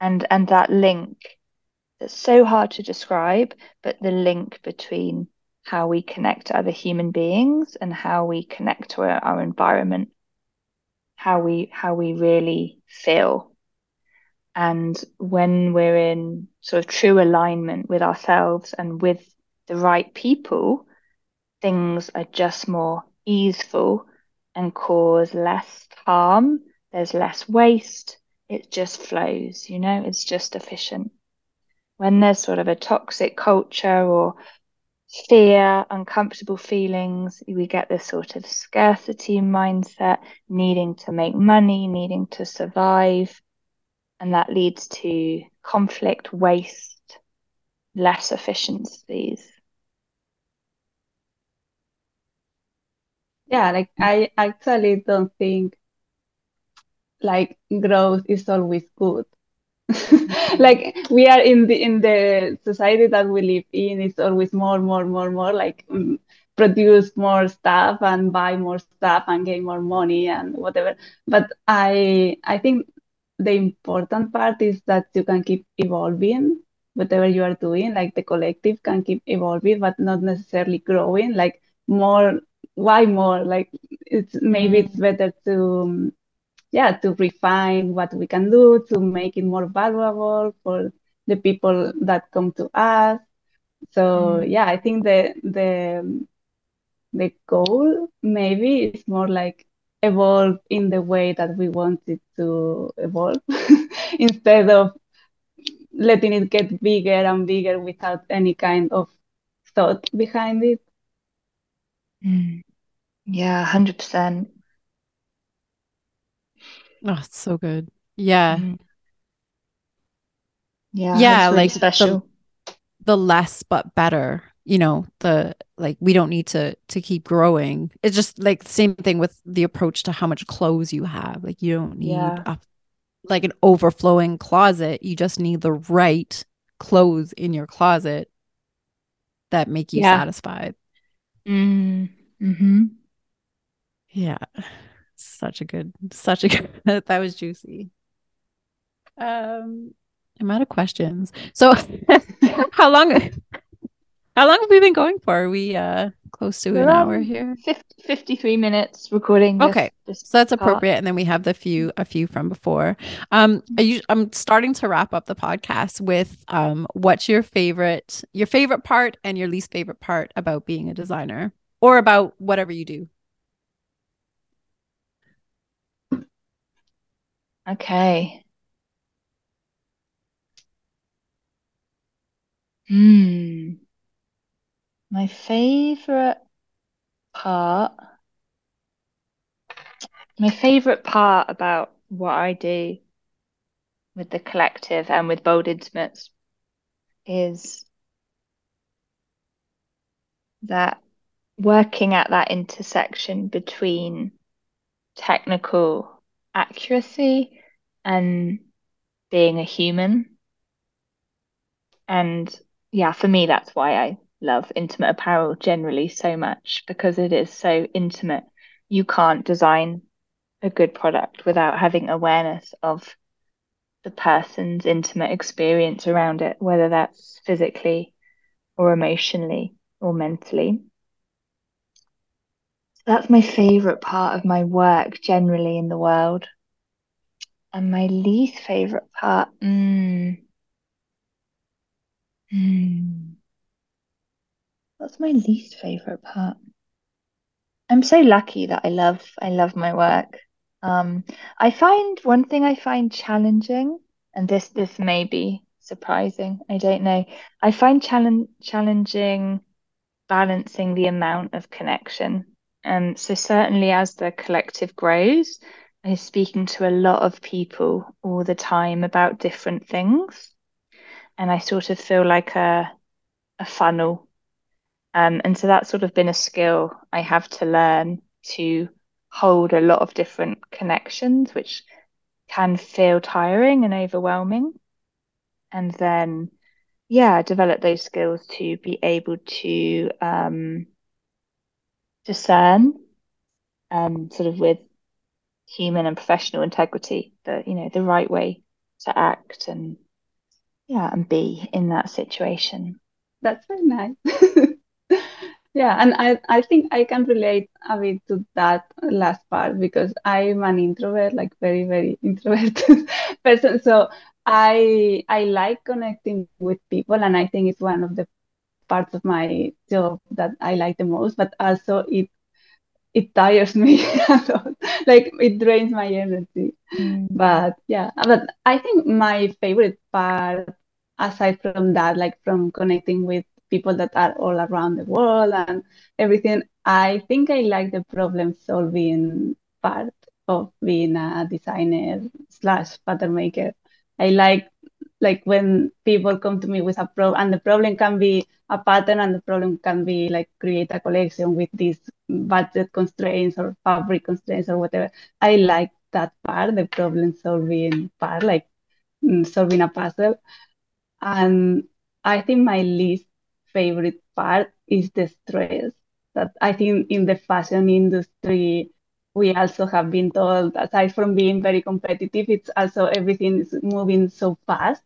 And and that link that's so hard to describe, but the link between how we connect to other human beings and how we connect to our, our environment, how we how we really feel. And when we're in sort of true alignment with ourselves and with the right people, things are just more easeful and cause less harm. There's less waste. It just flows, you know, it's just efficient. When there's sort of a toxic culture or fear, uncomfortable feelings, we get this sort of scarcity mindset, needing to make money, needing to survive. And that leads to conflict, waste, less efficiencies. yeah, like I actually don't think like growth is always good. like we are in the in the society that we live in it's always more more more more like mm, produce more stuff and buy more stuff and gain more money and whatever but i i think the important part is that you can keep evolving whatever you are doing like the collective can keep evolving but not necessarily growing like more why more like it's maybe it's Mm. better to yeah, to refine what we can do to make it more valuable for the people that come to us. So Mm. yeah, I think the the the goal maybe is more like evolve in the way that we want it to evolve instead of letting it get bigger and bigger without any kind of thought behind it. Mm. Yeah, 100%. Oh, it's so good. Yeah. Mm. Yeah, Yeah, really like the special. the less but better. You know, the like we don't need to to keep growing. It's just like same thing with the approach to how much clothes you have. Like you don't need Yeah. a like an overflowing closet. You just need the right clothes in your closet that make you Yeah. satisfied. Mm. hmm Yeah. Such a good, such a good, that was juicy. Um, I'm out of questions. So how long how long have we been going for? Are we uh close to We're an hour here? 50, 53 minutes recording Okay. this, this So that's part. appropriate. And then we have the few a few from before. Um I I'm starting to wrap up the podcast with um what's your favorite your favorite part and your least favorite part about being a designer or about whatever you do. Okay. Hmm. My favorite part, my favorite part about what I do with the collective and with Bold Intimates is that working at that intersection between technical accuracy and being a human. And yeah, for me, that's why I love intimate apparel generally so much because it is so intimate. You can't design a good product without having awareness of the person's intimate experience around it, whether that's physically or emotionally or mentally. That's my favorite part of my work generally in the world. And my least favorite part, mm, hmm, what's my least favorite part? I'm so lucky that I love I love my work. Um, I find one thing I find challenging, and this this may be surprising, I don't know. I find challenge challenging balancing the amount of connection. Um, so certainly as the collective grows, I'm speaking to a lot of people all the time about different things, and I sort of feel like a a funnel. Um, and so that's sort of been a skill I have to learn to hold a lot of different connections, which can feel tiring and overwhelming. And then, yeah, develop those skills to be able to um, discern, um, sort of with human and professional integrity, the, you know, the right way to act and, yeah, and be in that situation. That's very nice. Yeah, and I, I think I can relate a bit to that last part because I'm an introvert, like very, very introverted person. So I I like connecting with people, and I think it's one of the parts of my job that I like the most, but also it it tires me a lot. Like it drains my energy. Mm. But yeah, but I think my favorite part, aside from that, like from connecting with people that are all around the world and everything, I think I like the problem solving part of being a designer slash pattern maker. I like like when people come to me with a problem, and the problem can be a pattern, and the problem can be like create a collection with these budget constraints or fabric constraints or whatever. I like that part, the problem solving part, like mm, solving a puzzle. And I think my least favorite part is the stress. That I think in the fashion industry, we also have been told, aside from being very competitive, it's also everything is moving so fast.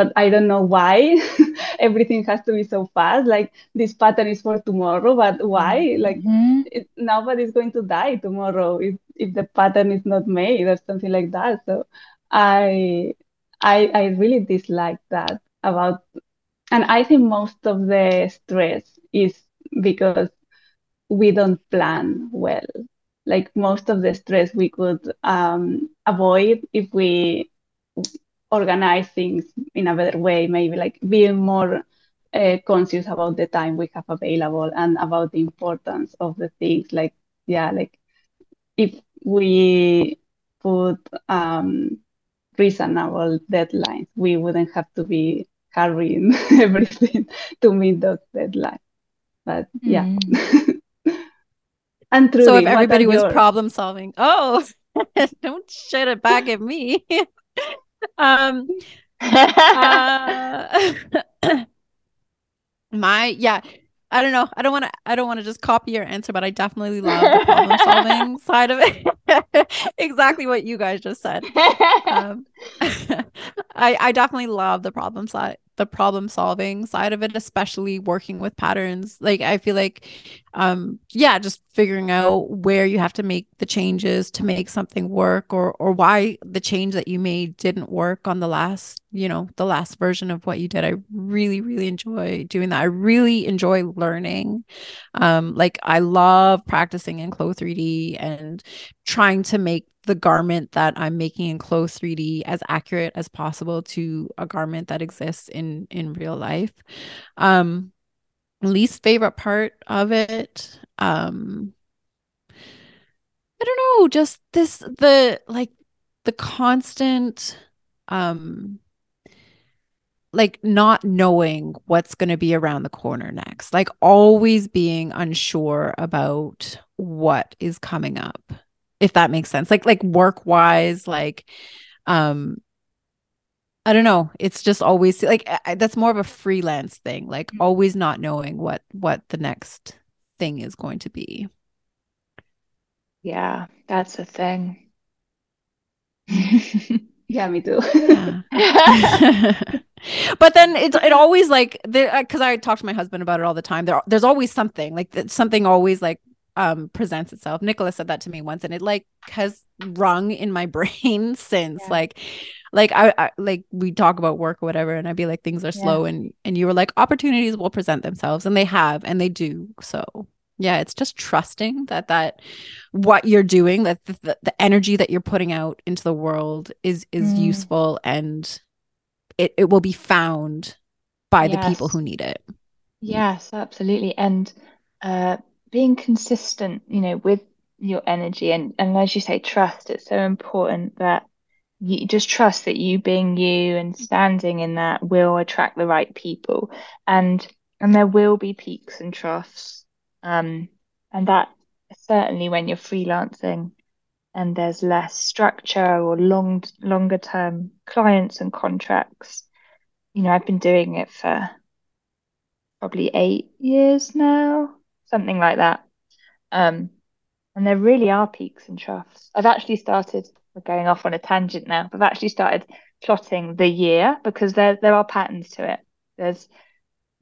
But I don't know why everything has to be so fast. Like this pattern is for tomorrow, but why? Like Mhm. it, nobody's going to die tomorrow if if the pattern is not made or something like that. So I I I really dislike that about, and I think most of the stress is because we don't plan well. Like most of the stress we could um, avoid if we organize things in a better way, maybe like being more uh, conscious about the time we have available and about the importance of the things. Like, yeah, like if we put um, reasonable deadlines, we wouldn't have to be hurrying everything to meet those deadlines. But yeah. Mm. and so if everybody was problem solving, oh, don't shut it back at me. Um, uh, my yeah I don't know. I don't want to. I don't want to just copy your answer, but I definitely love the problem solving side of it. exactly what you guys just said. Um, I I definitely love the problem side the problem solving side of it especially working with patterns like i feel like um yeah just figuring out where you have to make the changes to make something work or or why the change that you made didn't work on the last you know the last version of what you did. I really really enjoy doing that. I really enjoy learning. Um like i love practicing in Clo 3d and trying to make the garment that I'm making in Clo 3D as accurate as possible to a garment that exists in in real life. Um least favorite part of it um I don't know, just this the like the constant um like not knowing what's going to be around the corner next like always being unsure about what is coming up if that makes sense. Like like work wise like um i don't know. It's just always like I, that's more of a freelance thing like mm-hmm. always not knowing what what the next thing is going to be. Yeah that's a thing. Yeah me too. Yeah. but then it's it always like because i talk to my husband about it all the time. There there's always something like something always like um presents itself. Nicola said that to me once and it like has rung in my brain since yeah. like like I, I, like we talk about work or whatever and I'd be like things are yeah. slow and and you were like opportunities will present themselves and they have and they do. So yeah, it's just trusting that that what you're doing that the, the, the energy that you're putting out into the world is is mm. useful and it, it will be found by yes. the people who need it. Yes, absolutely. And uh being consistent, you know, with your energy and, and as you say, trust, it's so important that you just trust that you being you and standing in that will attract the right people. And and there will be peaks and troughs. Um, and that certainly when you're freelancing and there's less structure or long longer term clients and contracts. You know, I've been doing it for probably eight years now something like that. Um, and there really are peaks and troughs. I've actually started, we're going off on a tangent now, I've actually started plotting the year because there there are patterns to it. There's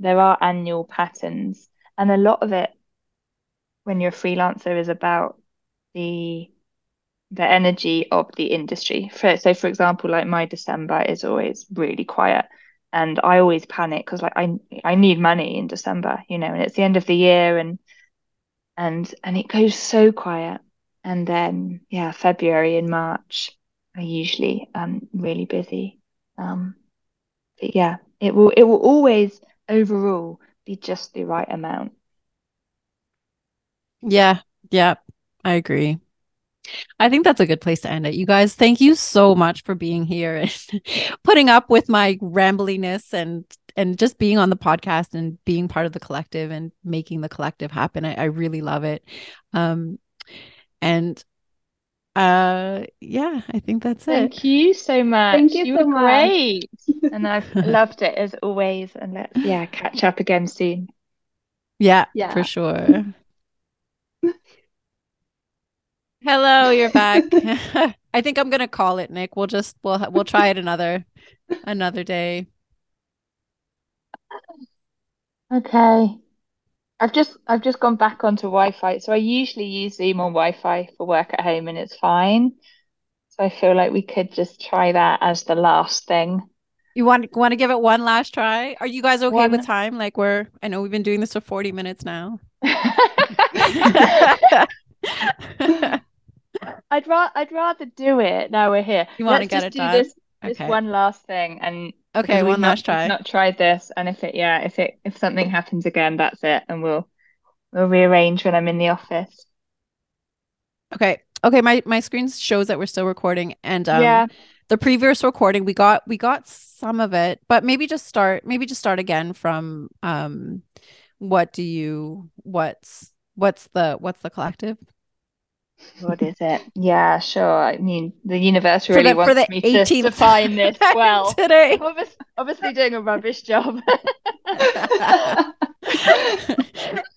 there are annual patterns, and a lot of it when you're a freelancer is about the the energy of the industry. For, so, for example, like my December is always really quiet, and I always panic because like I I need money in December, you know, and it's the end of the year and and and it goes so quiet. And then yeah, February and March are usually um really busy. Um but yeah, it will it will always overall be just the right amount. Yeah, yeah, I agree. I think that's a good place to end it. You guys, thank you so much for being here and putting up with my rambliness and and just being on the podcast and being part of the collective and making the collective happen. I, I really love it. Um and uh yeah, I think that's thank it. Thank you so much. Thank you, you so were great. and I've loved it as always. And let's yeah, catch up again soon. Yeah, yeah. for sure. Hello, you're back. I think I'm gonna call it, Nick. We'll just we'll we'll try it another another day. Okay. I've just I've just gone back onto Wi-Fi. So I usually use Zoom on Wi-Fi for work at home and it's fine. So I feel like we could just try that as the last thing. You want want to give it one last try? Are you guys okay one... with time? Like we're I know we've been doing this for 40 minutes now. I'd rather I'd rather do it now we're here. You want to get it done? This, Just Okay. one last thing, and Okay, one not, last we've try. not tried this, and if it, yeah, if it, if something happens again, that's it, and we'll we'll rearrange when I'm in the office. Okay. Okay, my my screen shows that we're still recording and um Yeah. the previous recording we got we got some of it, but maybe just start maybe just start again from um what do you what's what's the what's the collective? What is it? Yeah, sure. I mean, the universe For really the- for wants the me to 18th define this well. today. I'm obvious, obviously doing a rubbish job.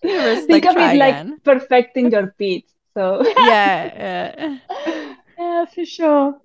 Think like, of it like perfecting your pitch. So yeah, yeah. Yeah, for sure.